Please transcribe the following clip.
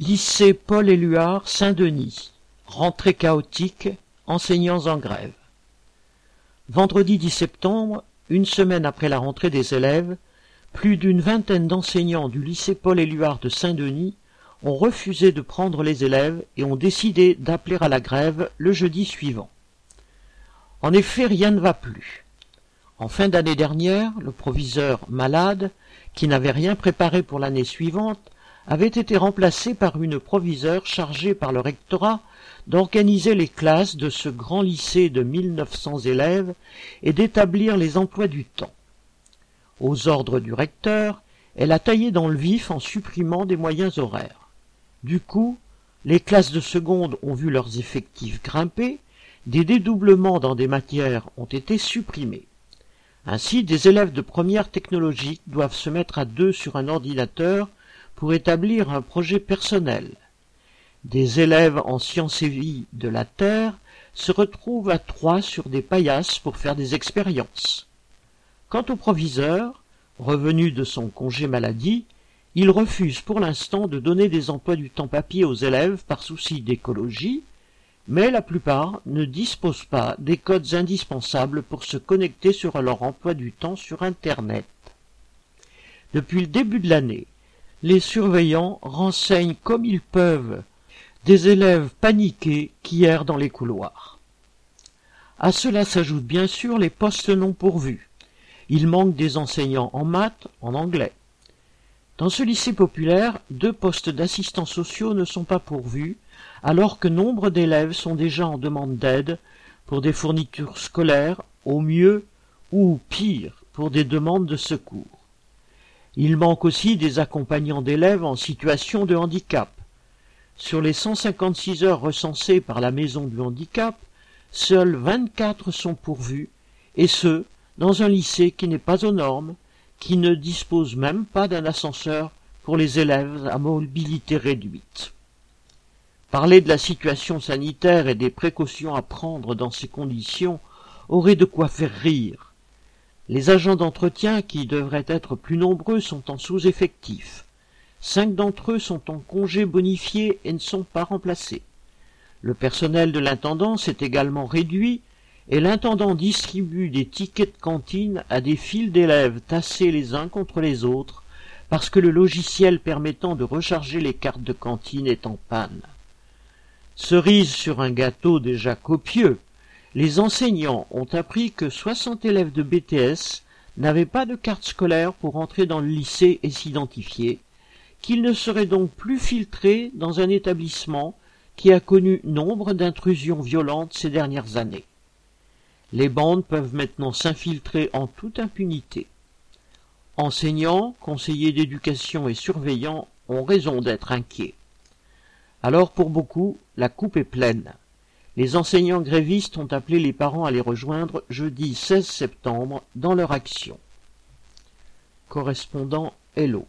Lycée Paul-Éluard Saint-Denis. Rentrée chaotique, enseignants en grève. Vendredi 10 septembre, une semaine après la rentrée des élèves, plus d'une vingtaine d'enseignants du lycée Paul-Éluard de Saint-Denis ont refusé de prendre les élèves et ont décidé d'appeler à la grève le jeudi suivant. En effet, rien ne va plus. En fin d'année dernière, le proviseur malade, qui n'avait rien préparé pour l'année suivante, avait été remplacé par une proviseure chargée par le rectorat d'organiser les classes de ce grand lycée de 1900 élèves et d'établir les emplois du temps. Aux ordres du recteur, elle a taillé dans le vif en supprimant des moyens horaires. Du coup, les classes de seconde ont vu leurs effectifs grimper, des dédoublements dans des matières ont été supprimés. Ainsi, des élèves de première technologique doivent se mettre à deux sur un ordinateur pour établir un projet personnel. Des élèves en sciences et vie de la Terre se retrouvent à trois sur des paillasses pour faire des expériences. Quant au proviseur, revenu de son congé maladie, il refuse pour l'instant de donner des emplois du temps papier aux élèves par souci d'écologie, mais la plupart ne disposent pas des codes indispensables pour se connecter sur leur emploi du temps sur Internet. Depuis le début de l'année, les surveillants renseignent comme ils peuvent des élèves paniqués qui errent dans les couloirs. À cela s'ajoutent bien sûr les postes non pourvus. Il manque des enseignants en maths, en anglais. Dans ce lycée populaire, deux postes d'assistants sociaux ne sont pas pourvus, alors que nombre d'élèves sont déjà en demande d'aide pour des fournitures scolaires, au mieux ou pire pour des demandes de secours. Il manque aussi des accompagnants d'élèves en situation de handicap. Sur les 156 heures recensées par la Maison du handicap, seules 24 sont pourvues, et ce, dans un lycée qui n'est pas aux normes, qui ne dispose même pas d'un ascenseur pour les élèves à mobilité réduite. Parler de la situation sanitaire et des précautions à prendre dans ces conditions aurait de quoi faire rire. Les agents d'entretien, qui devraient être plus nombreux, sont en sous-effectif. Cinq d'entre eux sont en congé bonifié et ne sont pas remplacés. Le personnel de l'intendance est également réduit et l'intendant distribue des tickets de cantine à des files d'élèves tassés les uns contre les autres parce que le logiciel permettant de recharger les cartes de cantine est en panne. Cerise sur un gâteau déjà copieux, les enseignants ont appris que 60 élèves de BTS n'avaient pas de carte scolaire pour entrer dans le lycée et s'identifier, qu'ils ne seraient donc plus filtrés dans un établissement qui a connu nombre d'intrusions violentes ces dernières années. Les bandes peuvent maintenant s'infiltrer en toute impunité. Enseignants, conseillers d'éducation et surveillants ont raison d'être inquiets. Alors pour beaucoup, la coupe est pleine. Les enseignants grévistes ont appelé les parents à les rejoindre jeudi 16 septembre dans leur action. Correspondant Hello.